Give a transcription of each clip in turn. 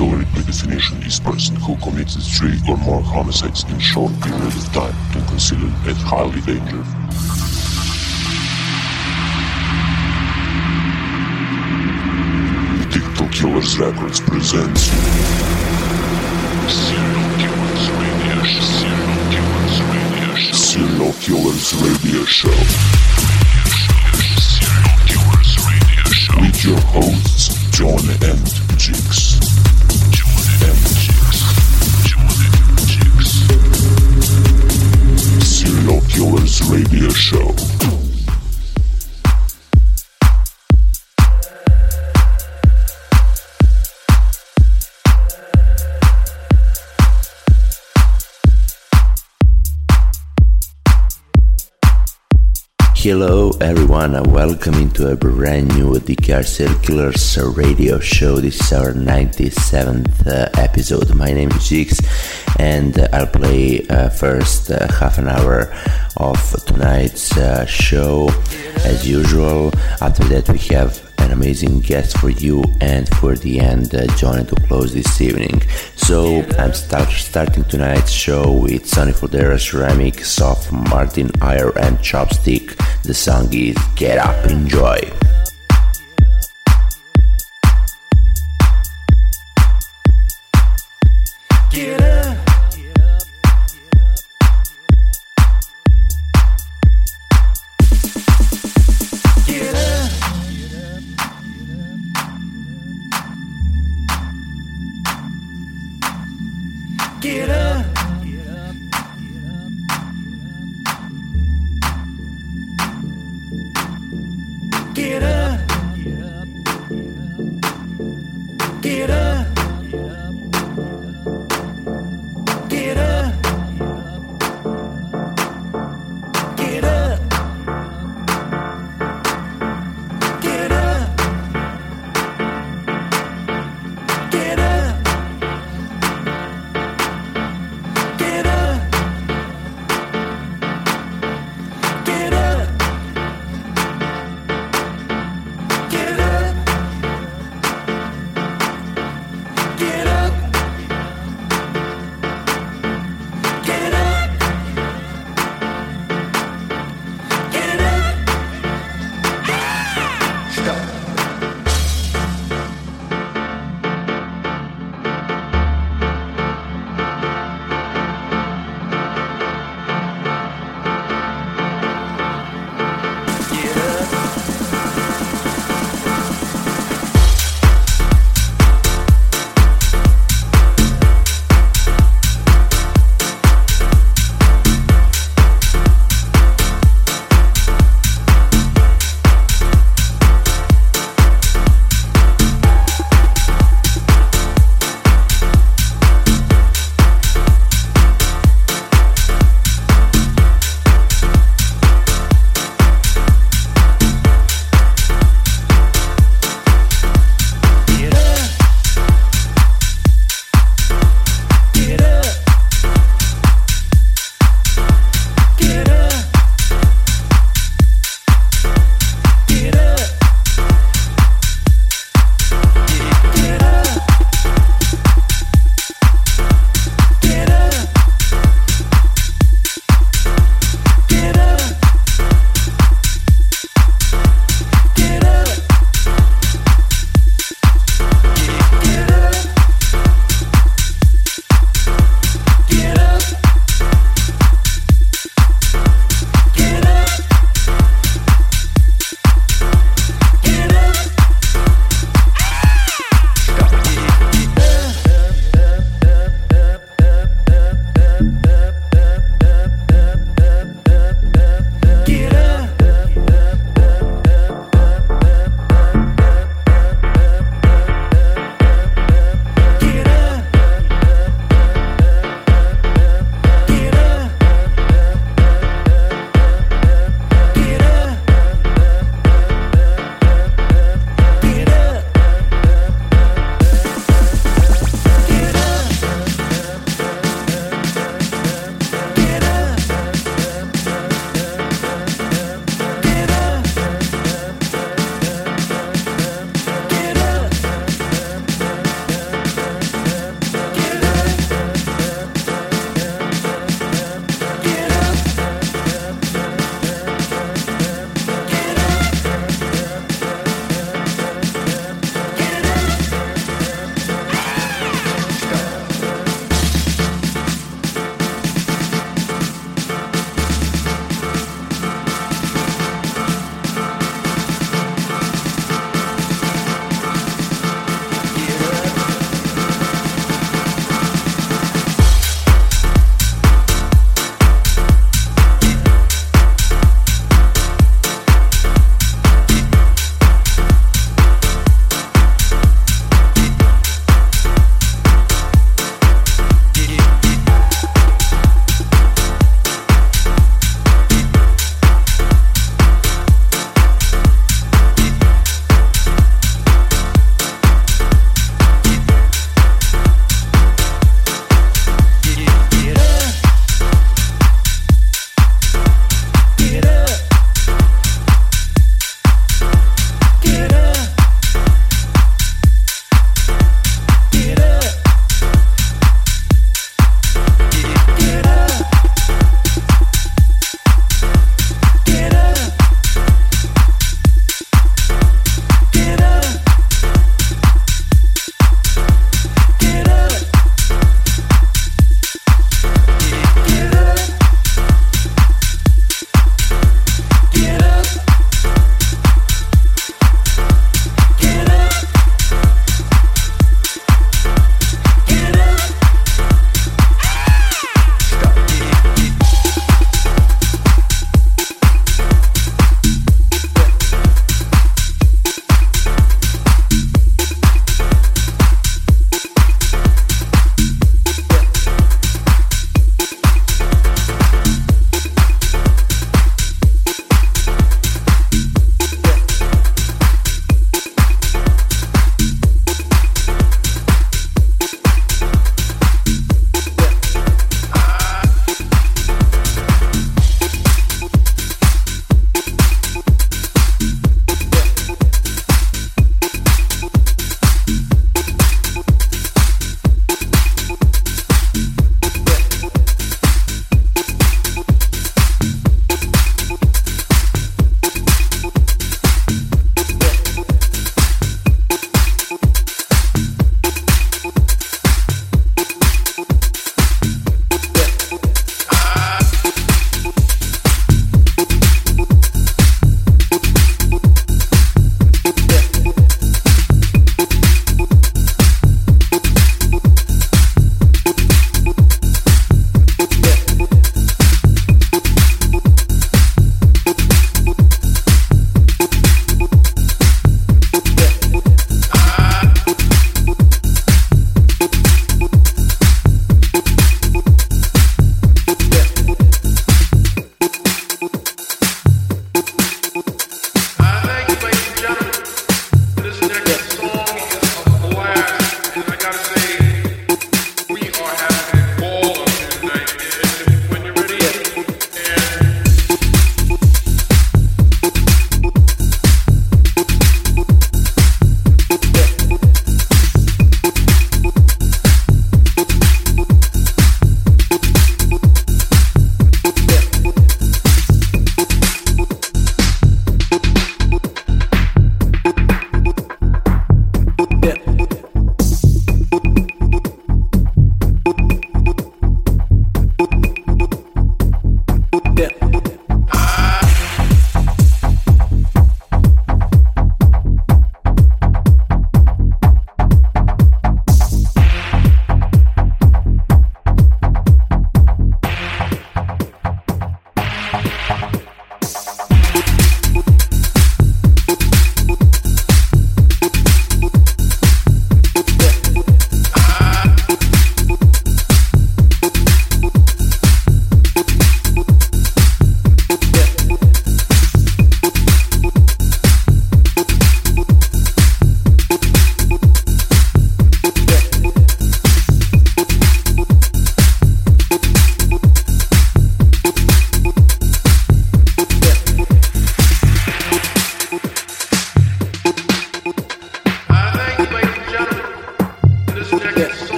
killer by definition is person who commits three or more homicides in short period of time and considered as highly dangerous. Killers Records presents Serial Killers Radio Show. Serial Killers Radio Show. With your hosts, John and Jix. Radio Show. Hello everyone and welcome into a brand new DKR Killers radio show. This is our 97th uh, episode. My name is Jix and uh, I'll play uh, first uh, half an hour of tonight's uh, show as usual. After that we have an amazing guest for you and for the end uh, Johnny to close this evening. So I'm start, starting tonight's show with Sonny Fodera's remix of Martin Eyerer and Chopstick. The song is Get Up, Enjoy. Get up.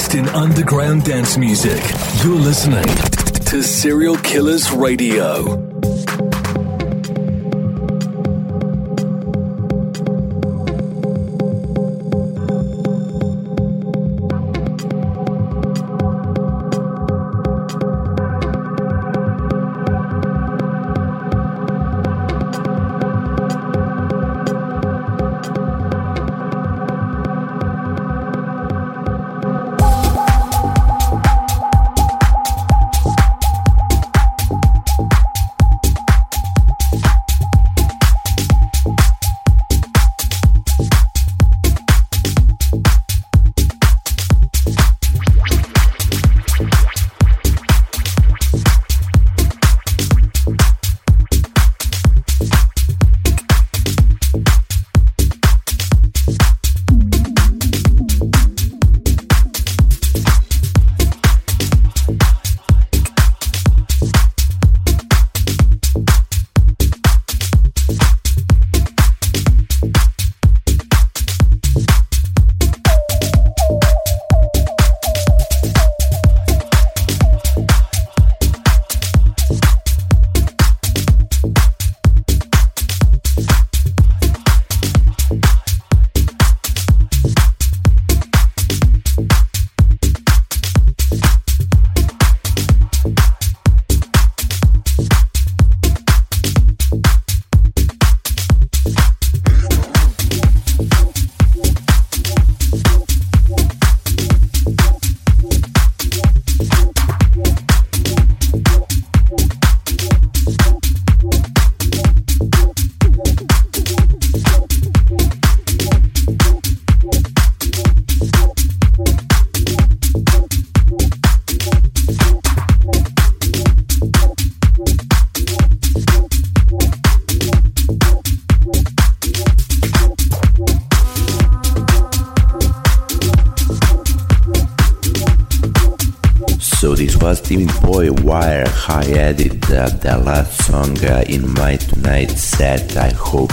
Best in underground dance music. You're listening to Serial Killers Radio.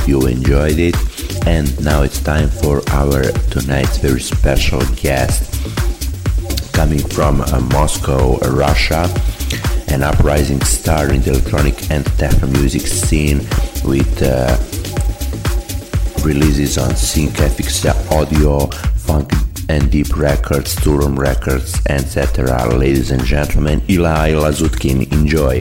You enjoyed it. And now it's time for our tonight's very special guest coming from uh, Moscow, Russia, an uprising star in the electronic and techno music scene with uh, releases on Sync FX Audio, Funk and Deep Records, Turum Records, etc. Ladies and gentlemen, Ilai Lazutkin, enjoy.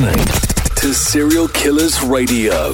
Listening to Serial Killers Radio.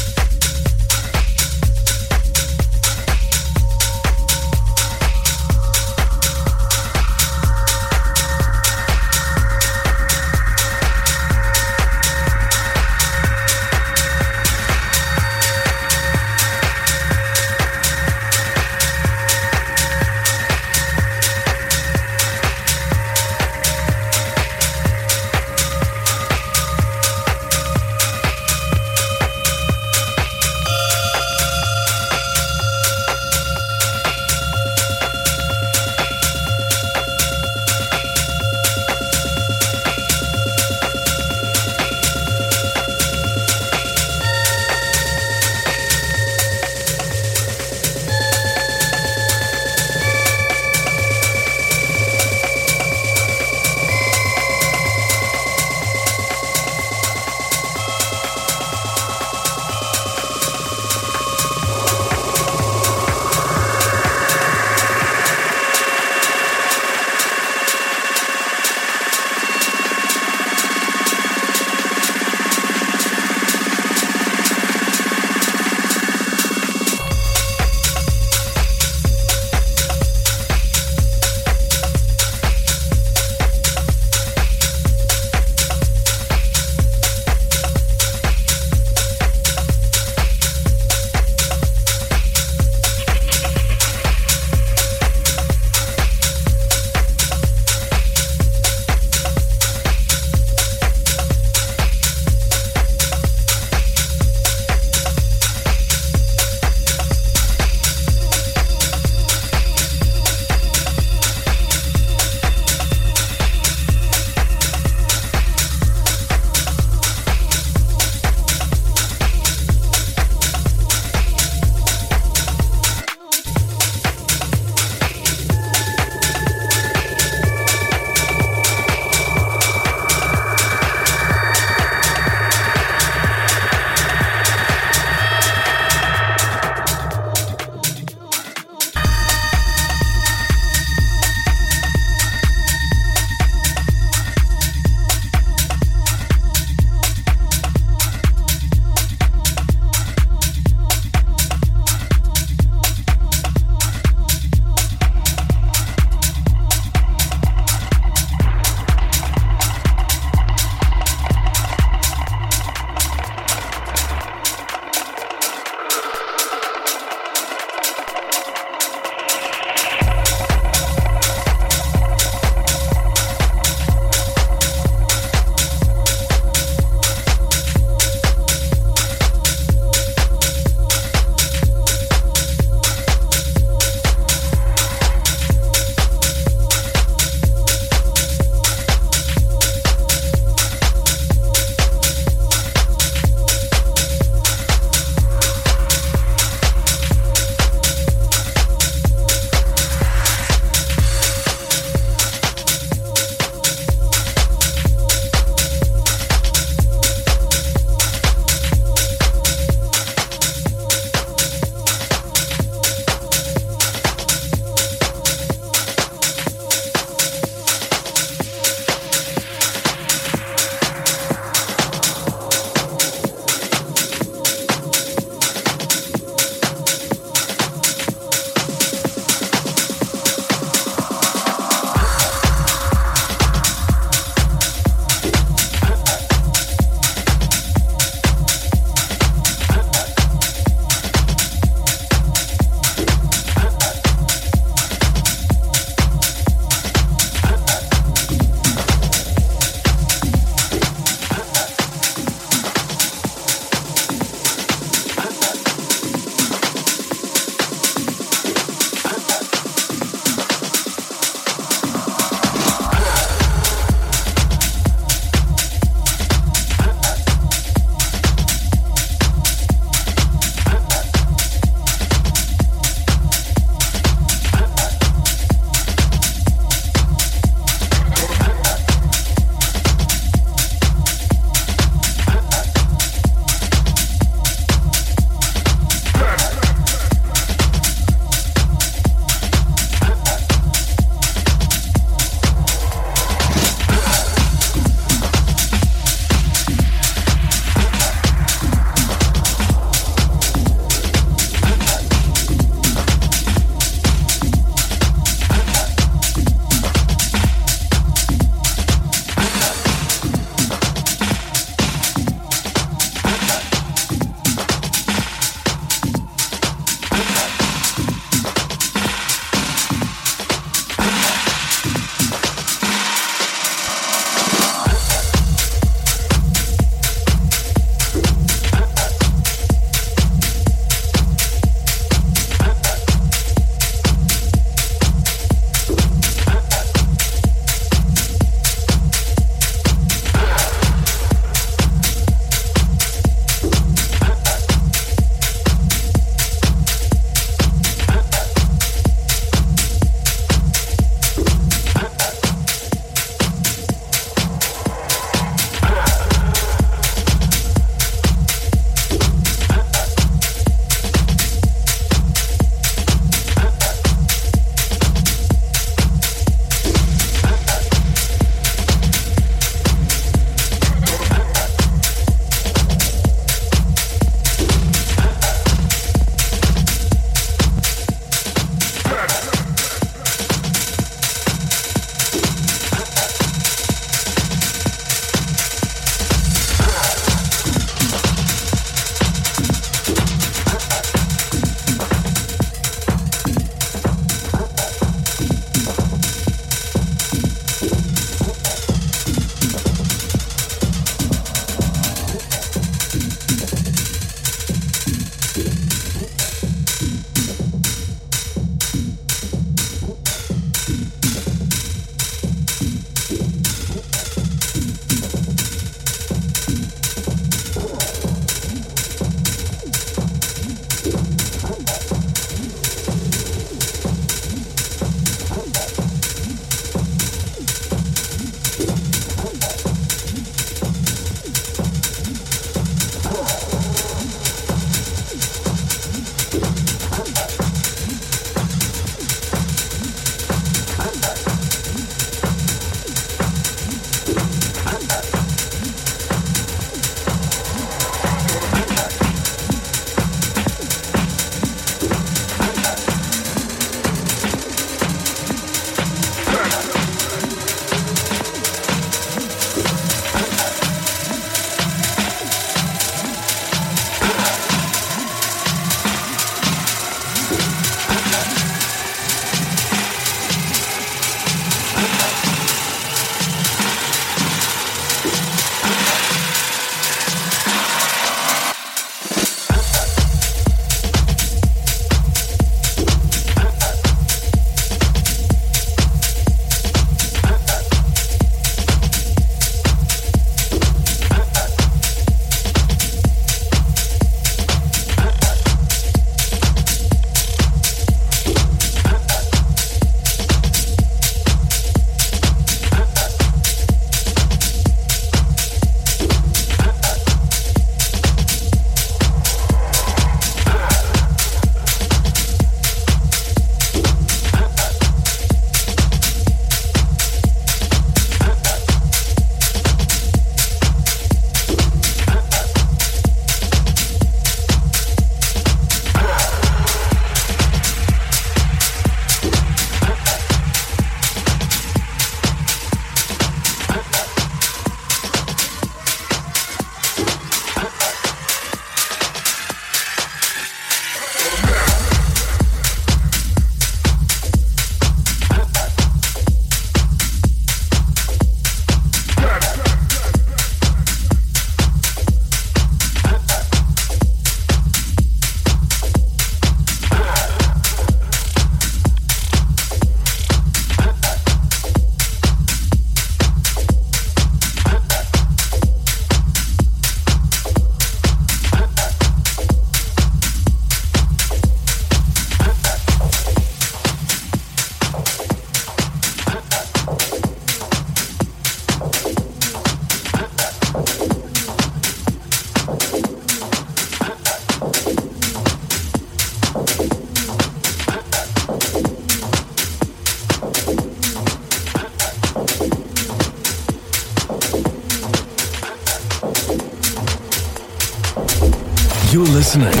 Listening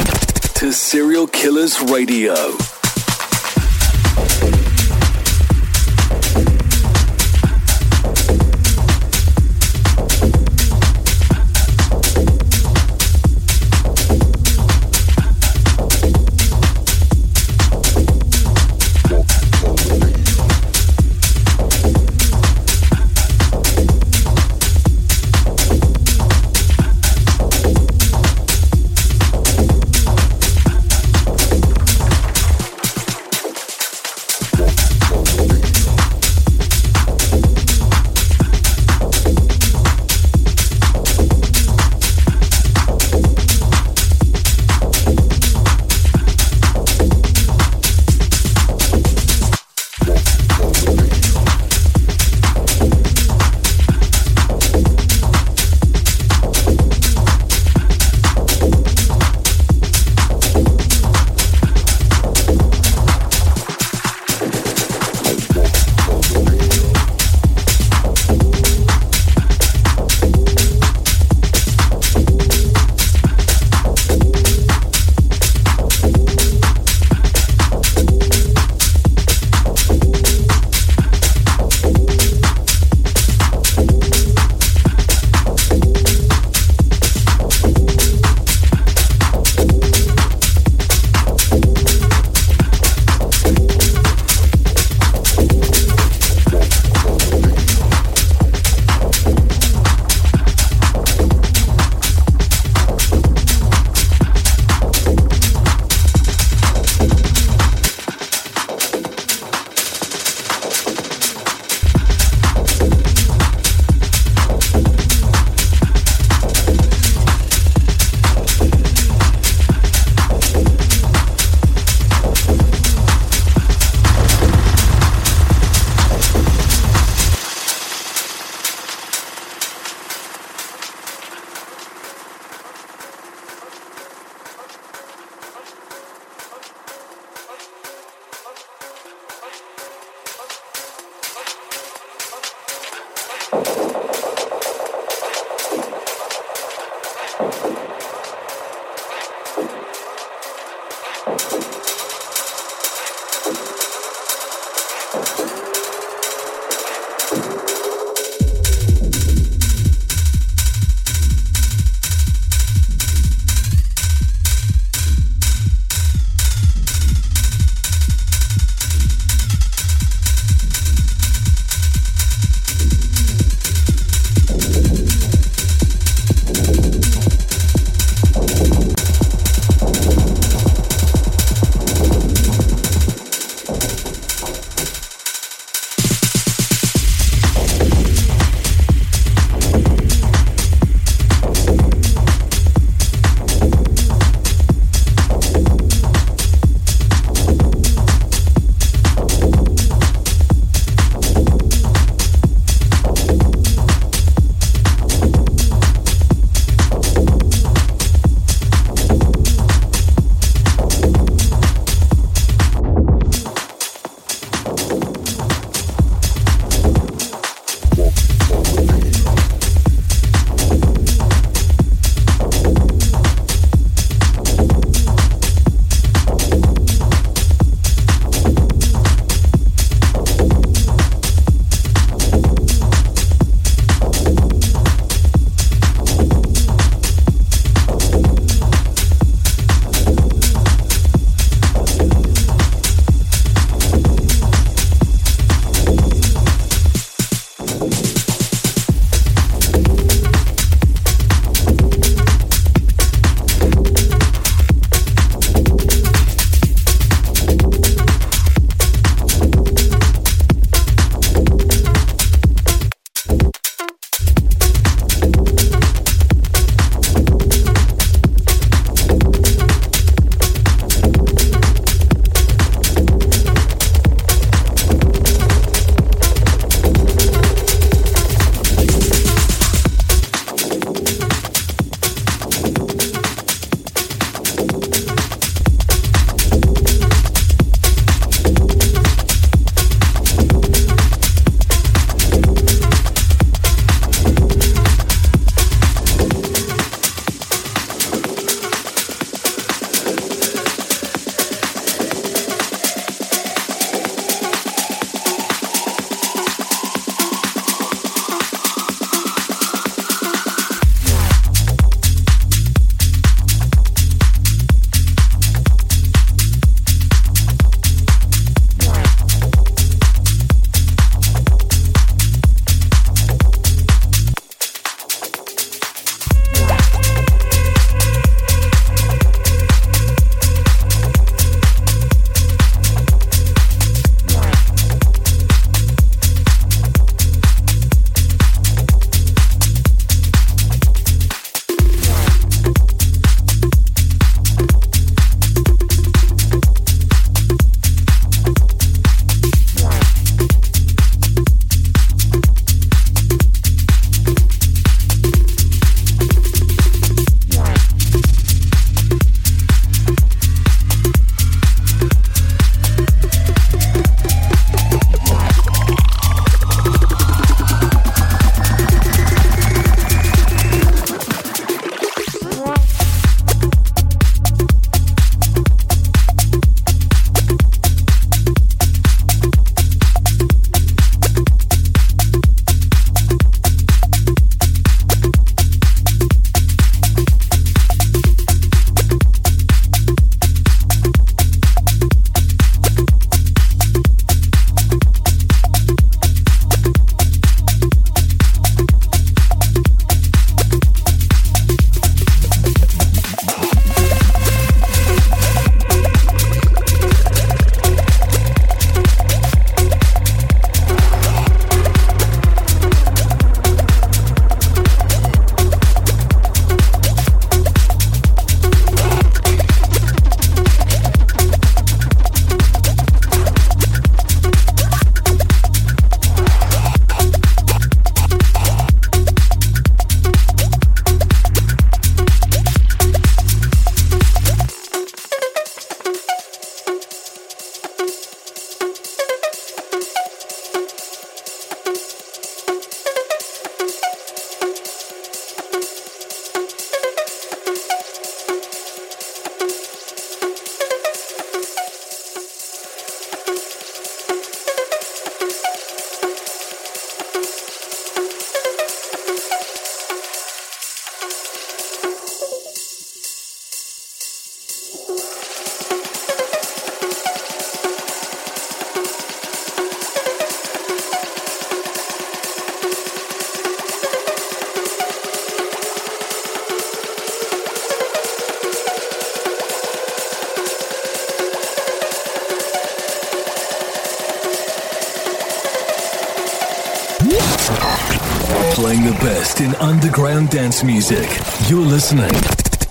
music. You're listening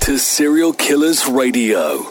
to Serial Killers Radio.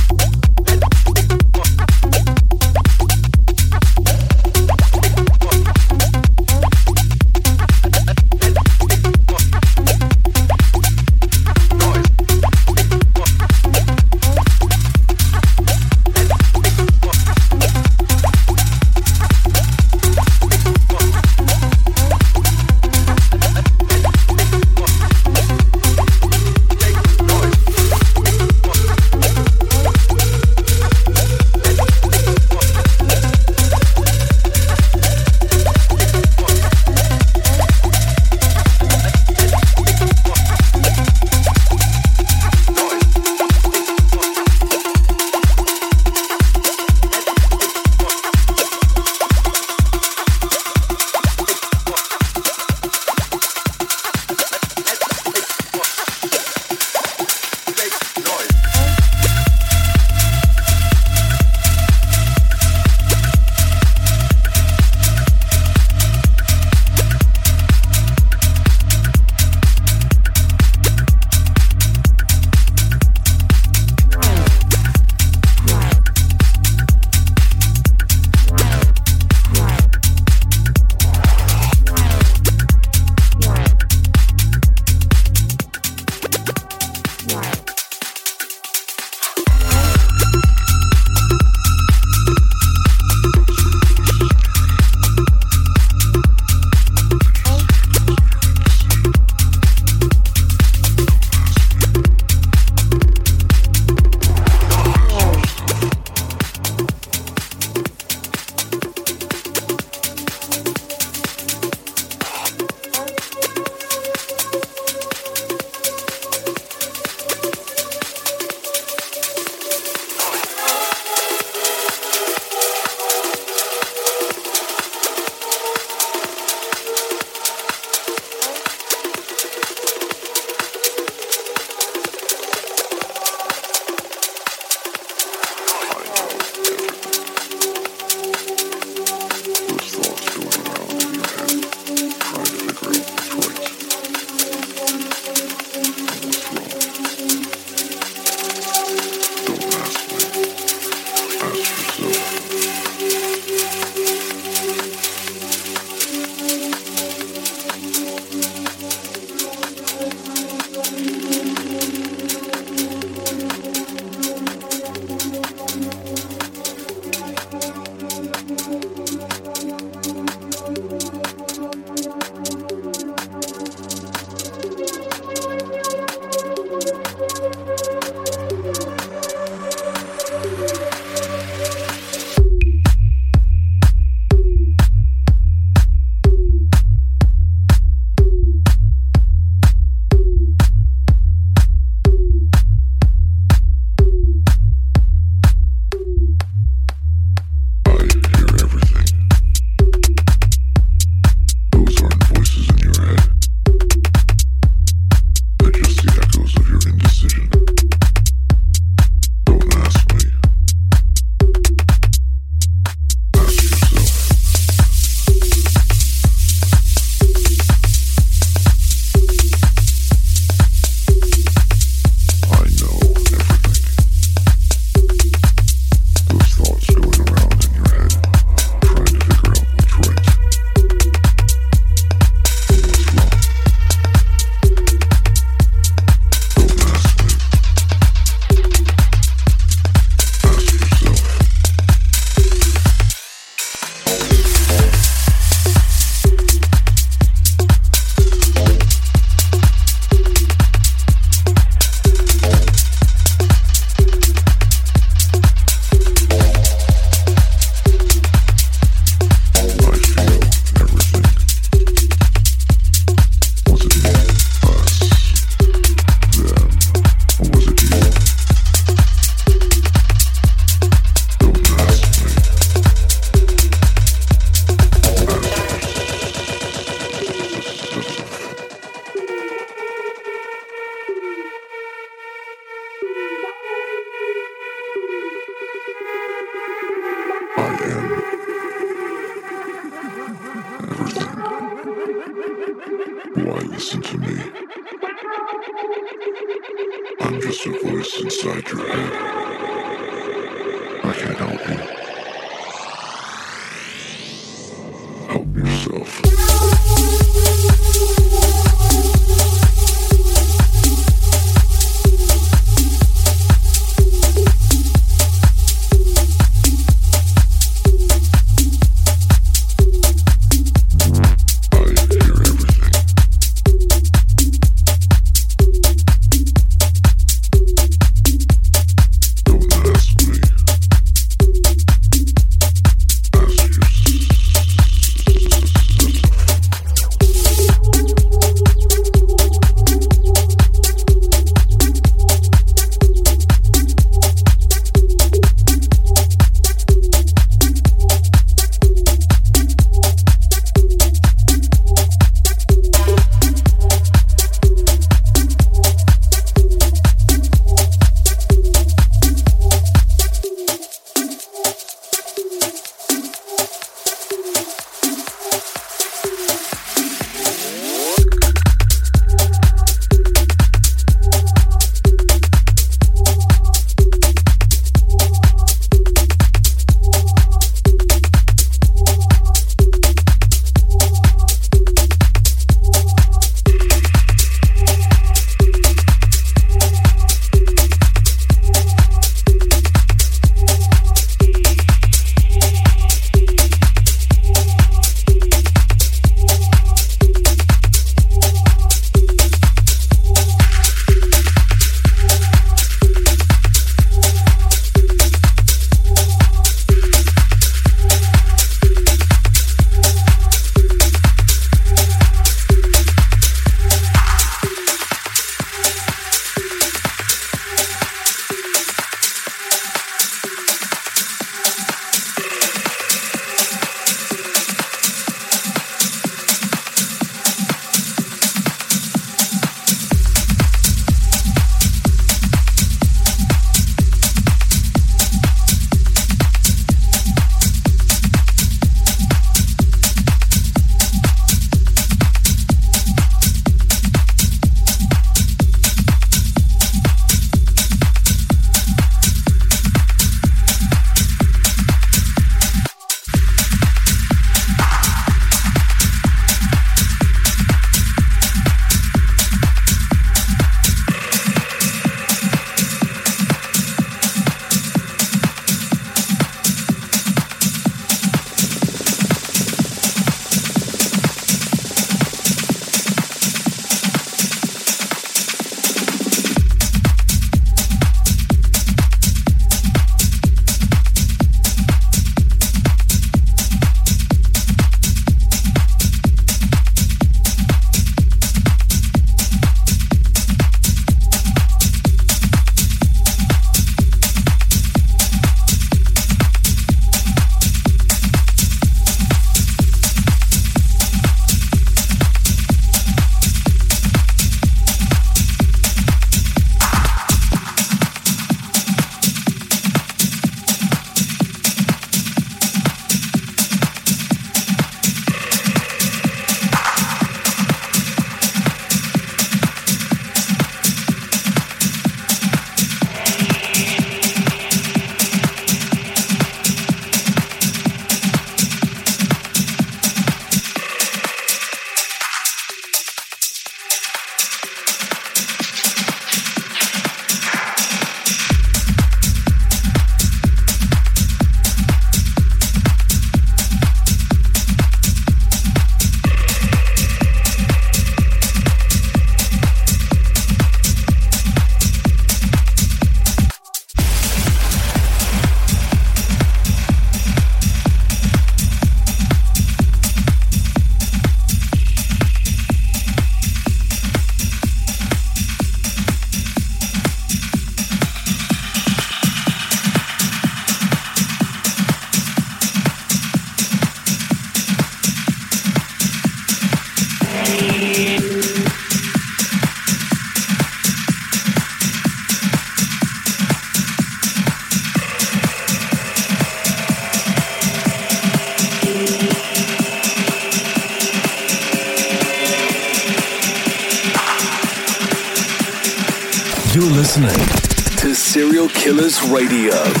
Radio.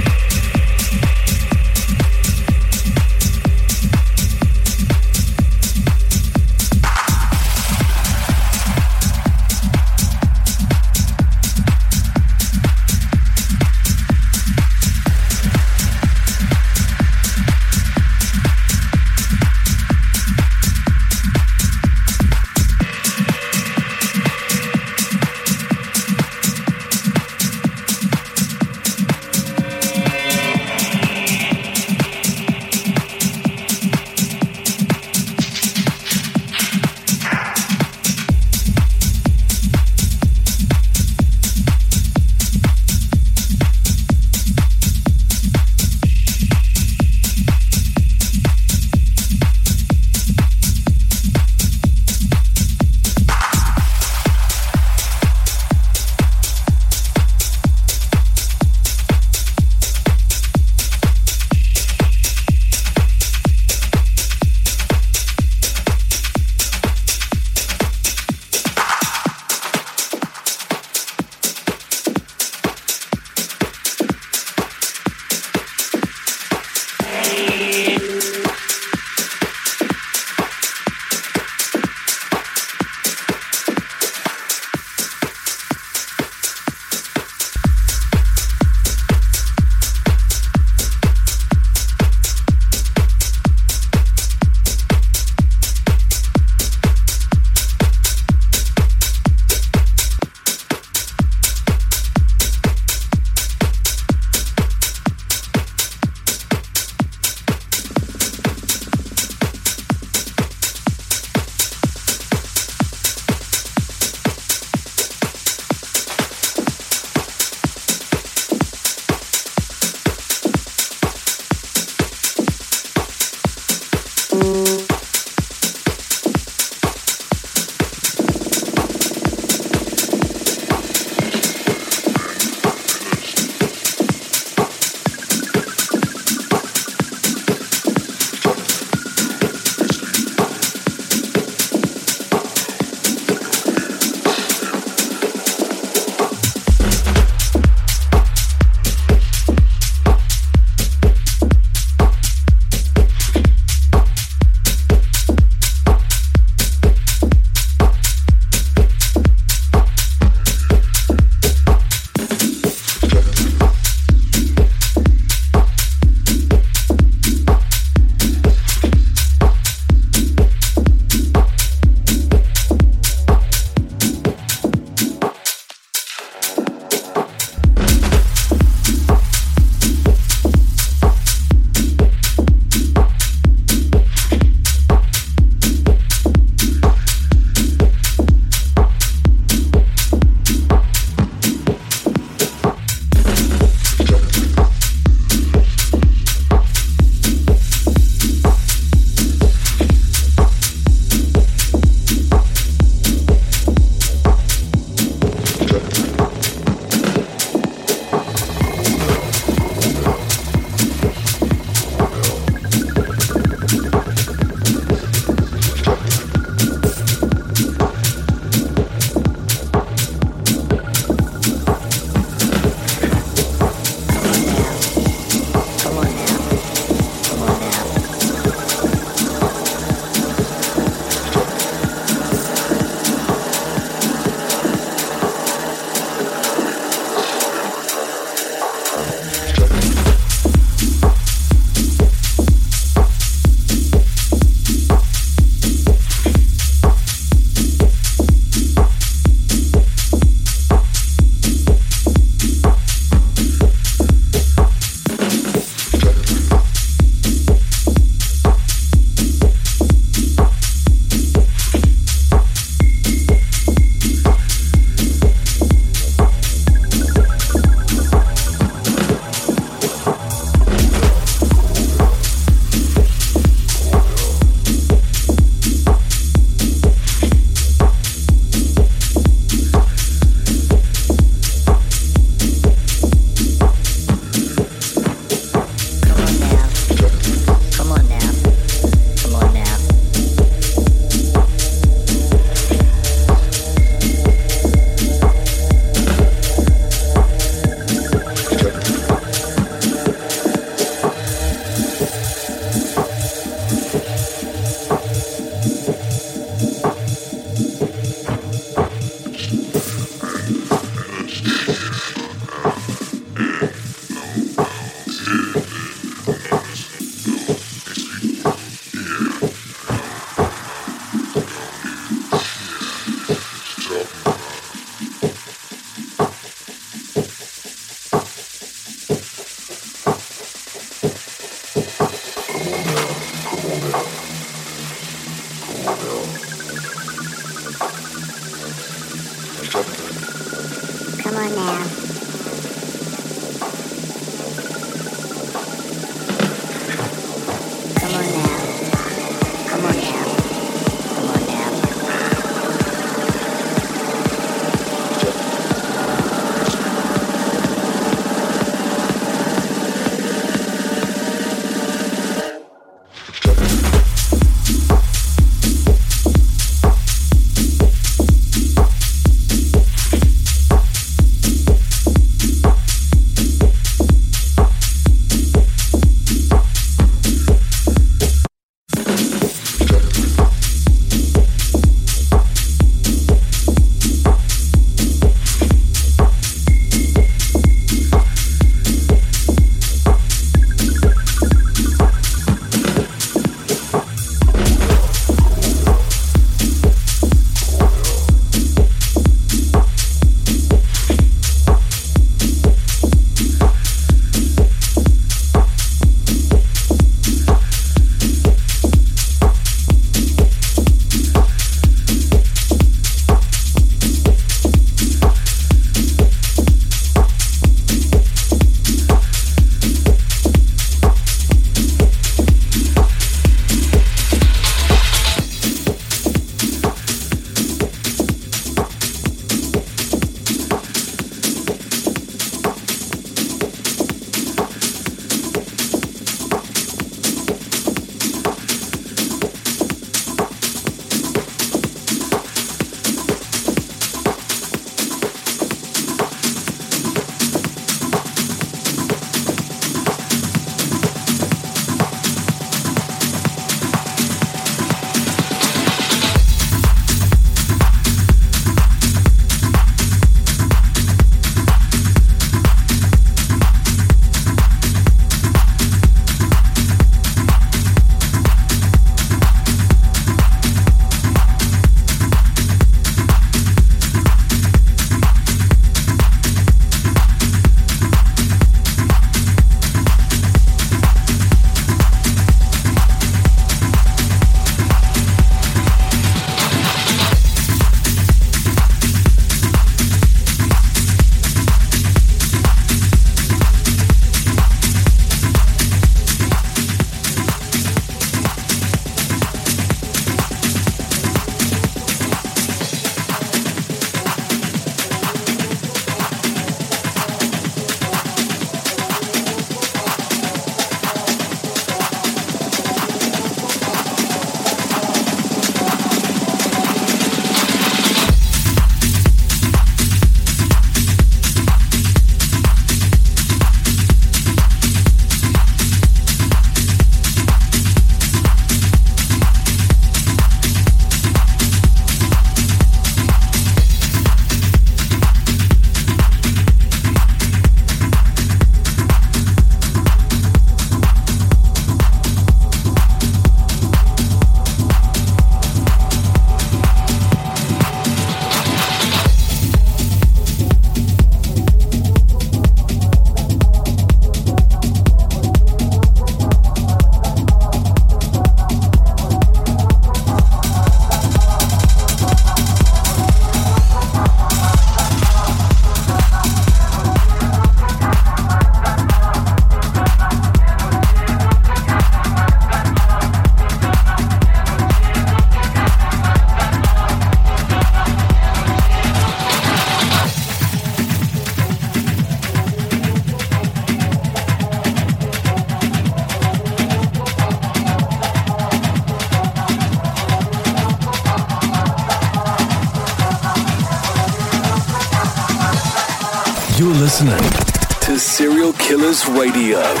Radio.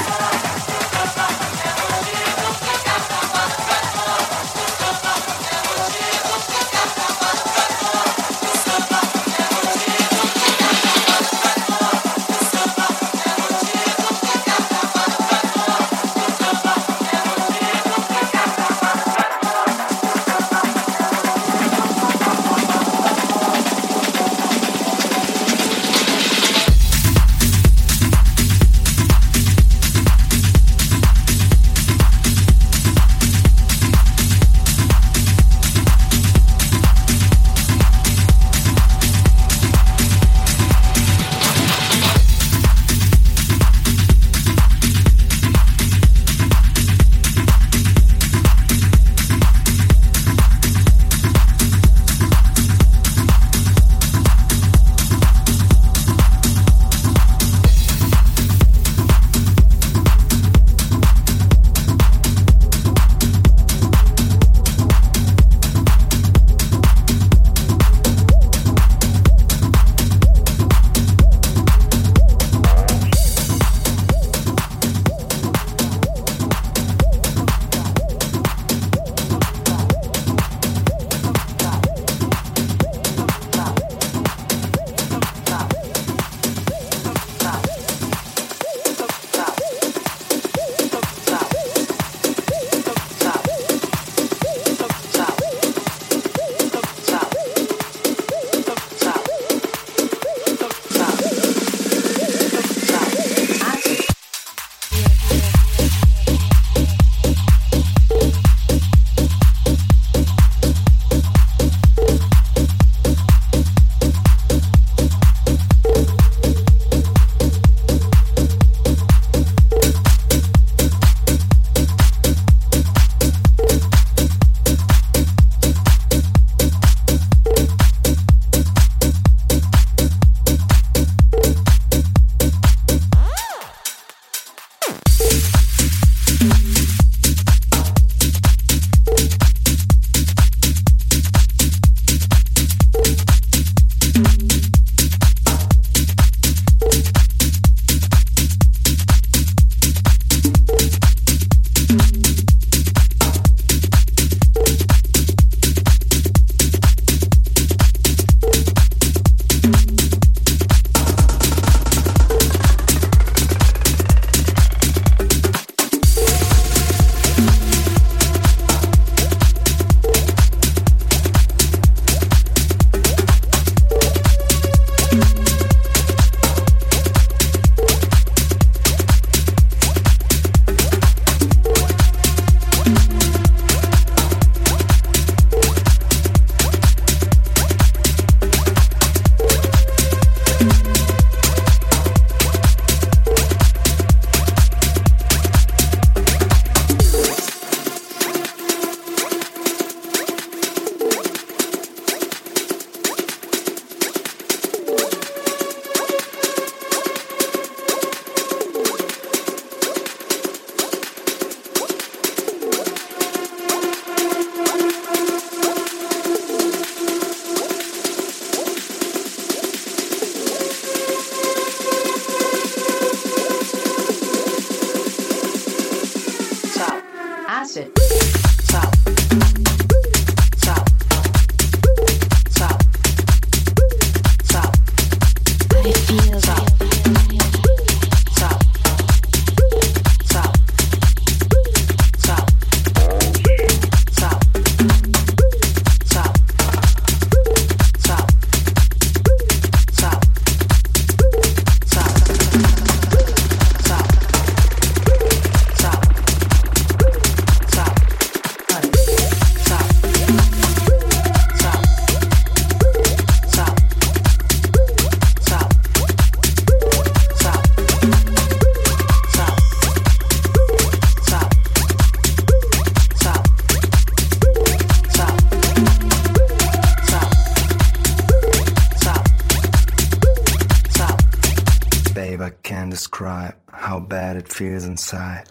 Inside.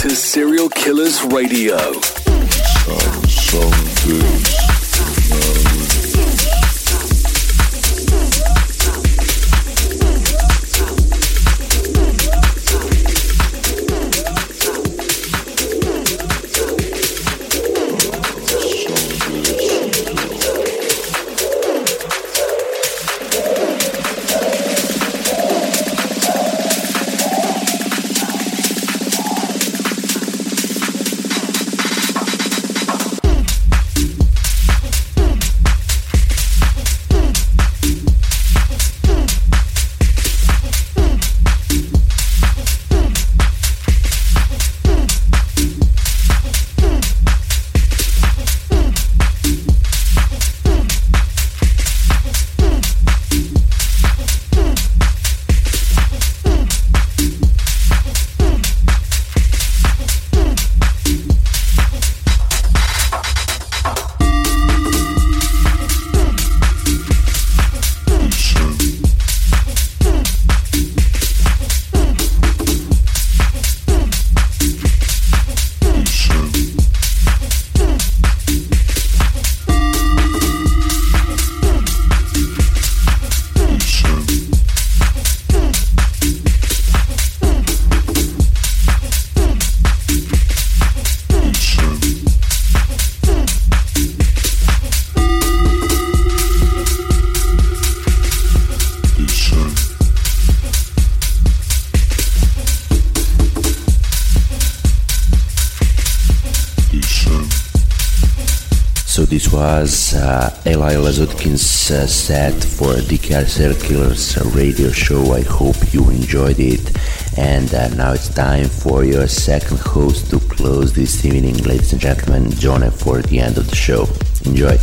to Serial Killers Radio. Was uh, Eli Lazutkin's uh, set for Car Killers radio show. I hope you enjoyed it. And uh, now it's time for your second host to close this evening, ladies and gentlemen, John, for the end of the show. Enjoy.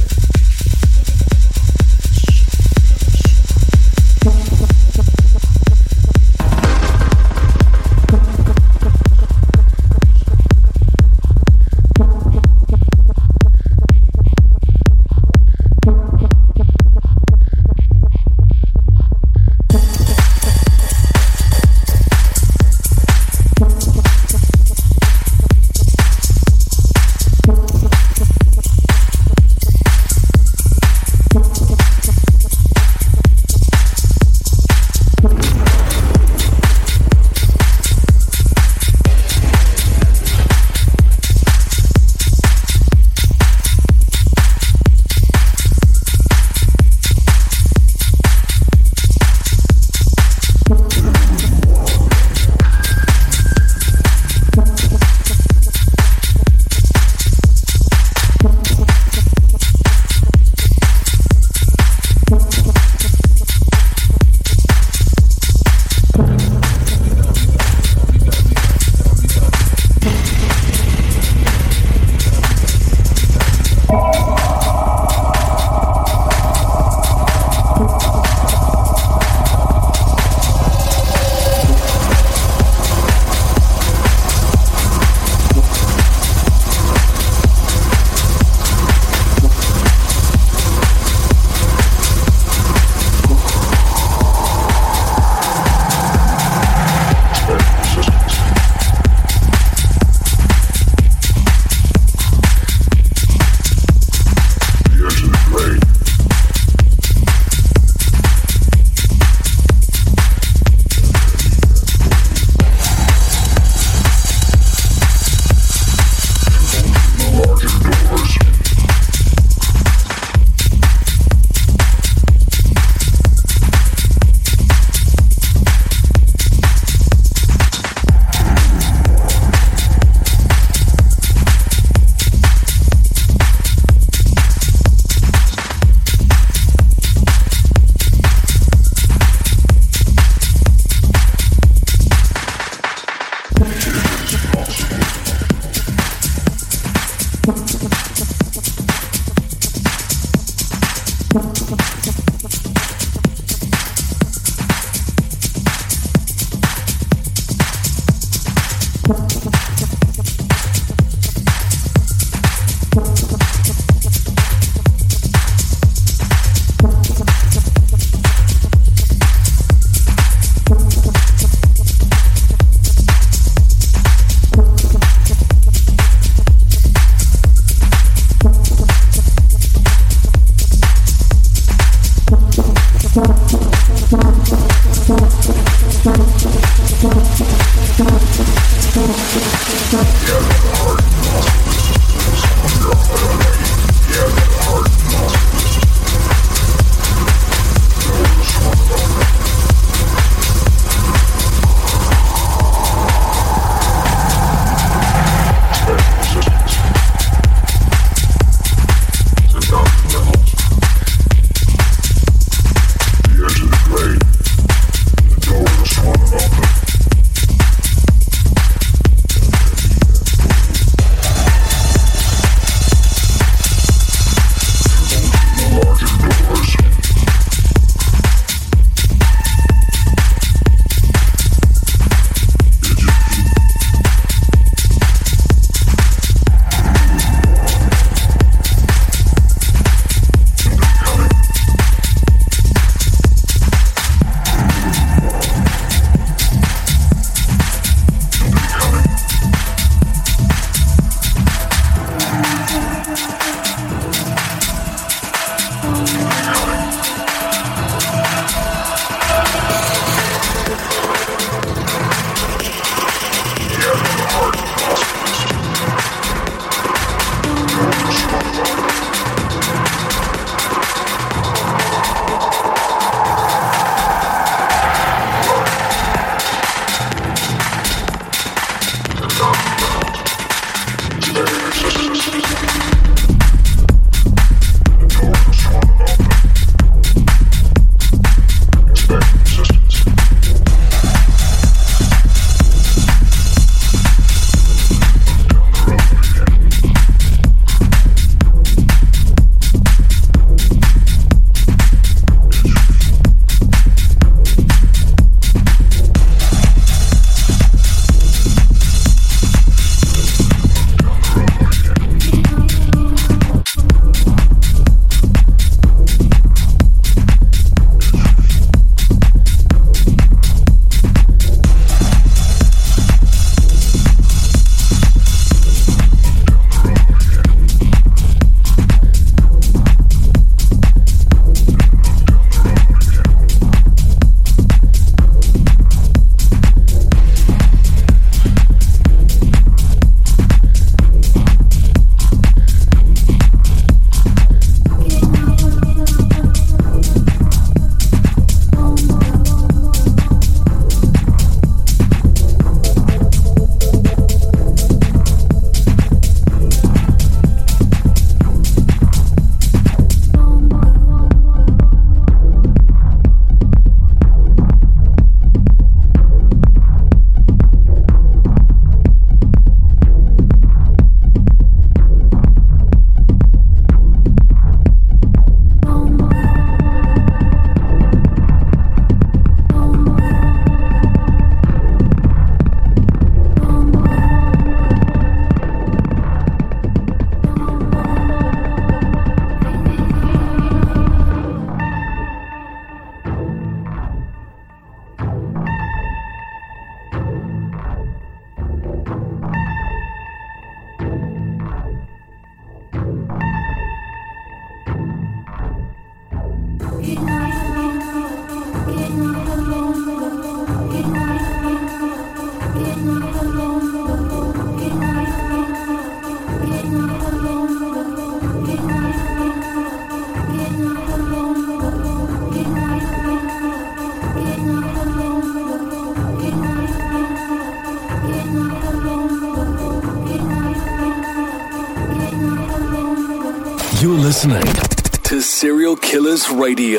Radio.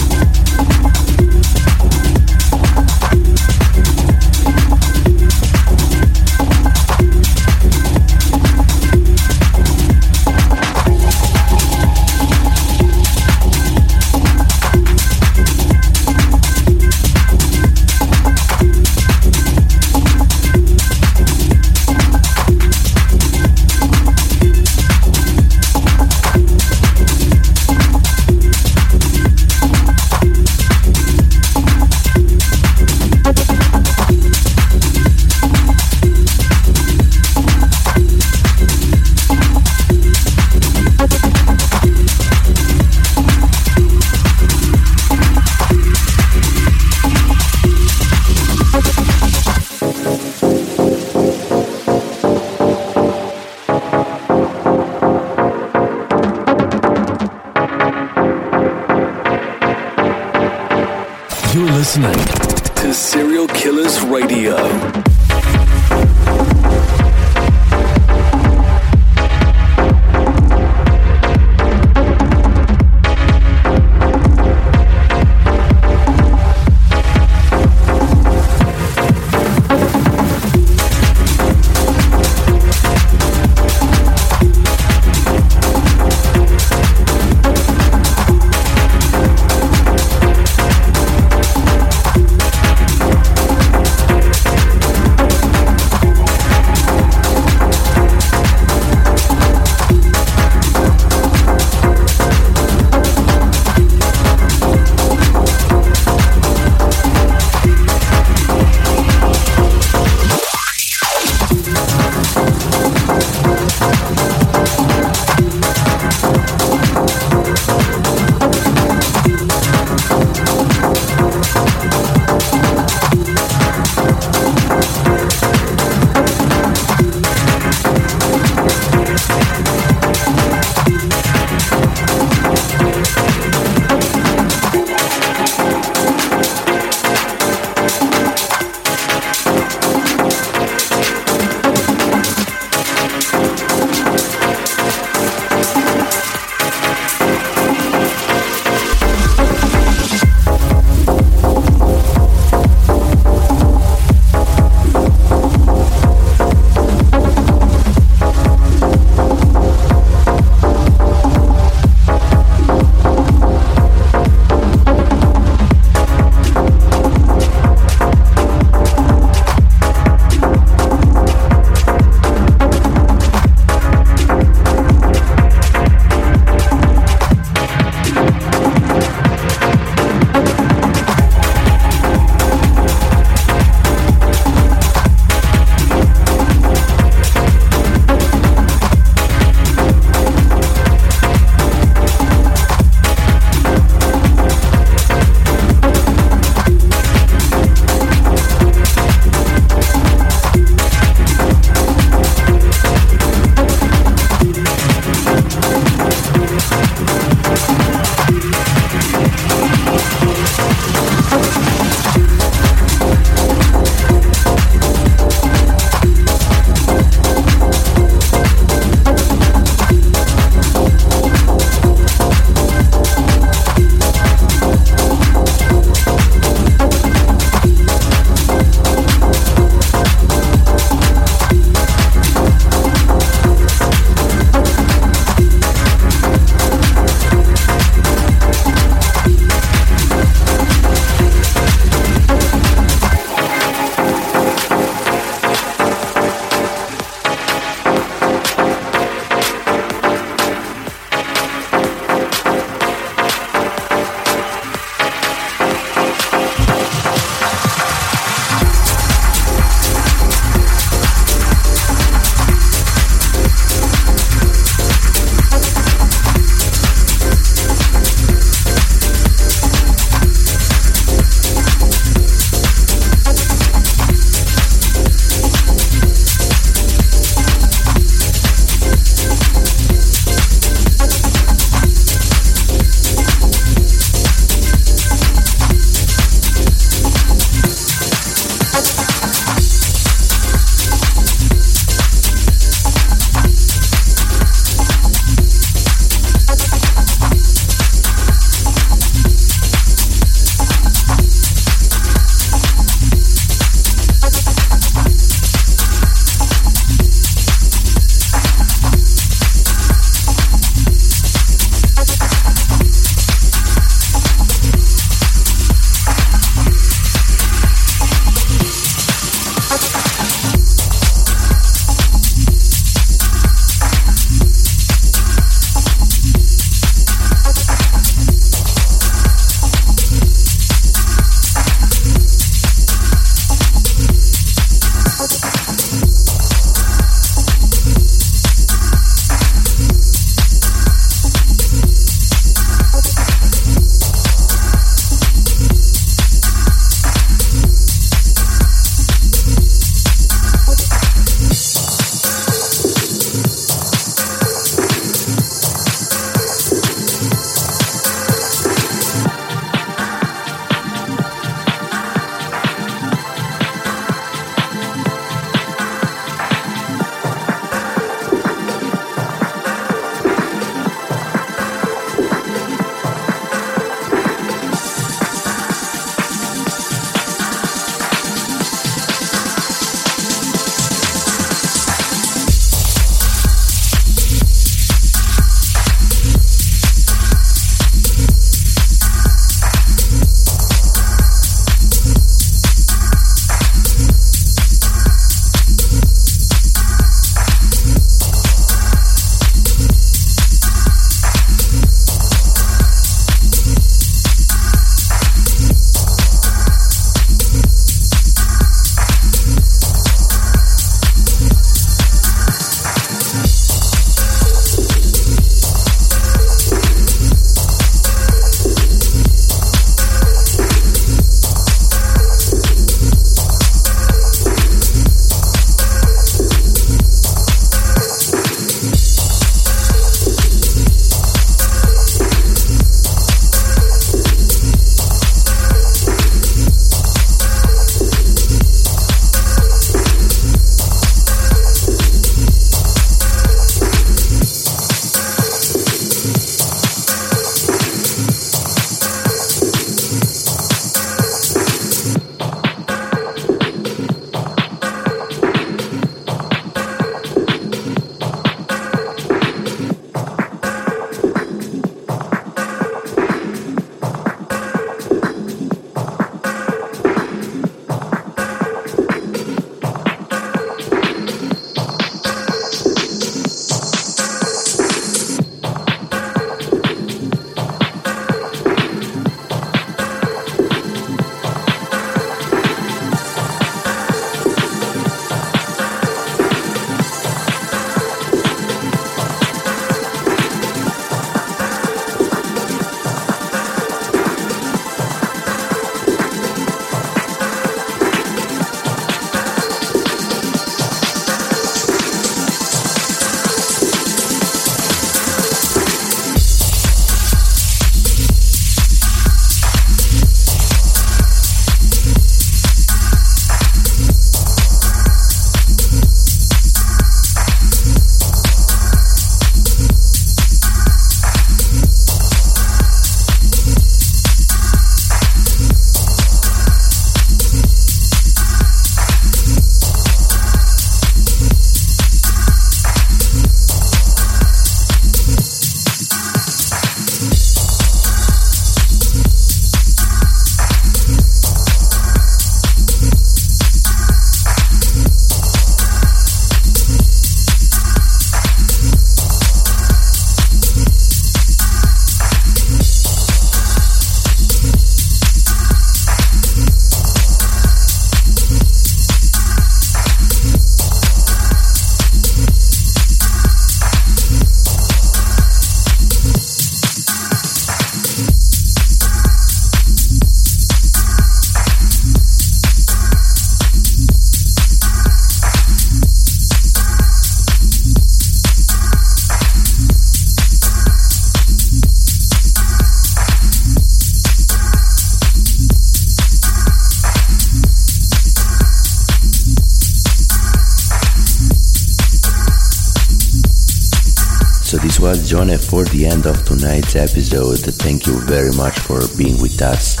The end of tonight's episode. Thank you very much for being with us.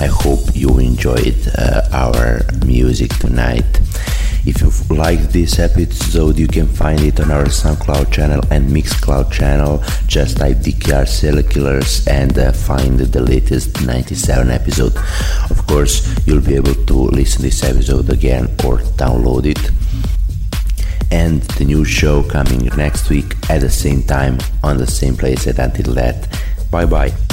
I hope you enjoyed uh, our music tonight. If you liked this episode, you can find it on our SoundCloud channel and Mixcloud channel. Just type DKR Serial Killers and uh, find the latest 97 episode. Of course, you'll be able to listen this episode again or download it. And the new show coming next week at the same time on the same place. And until that, bye bye.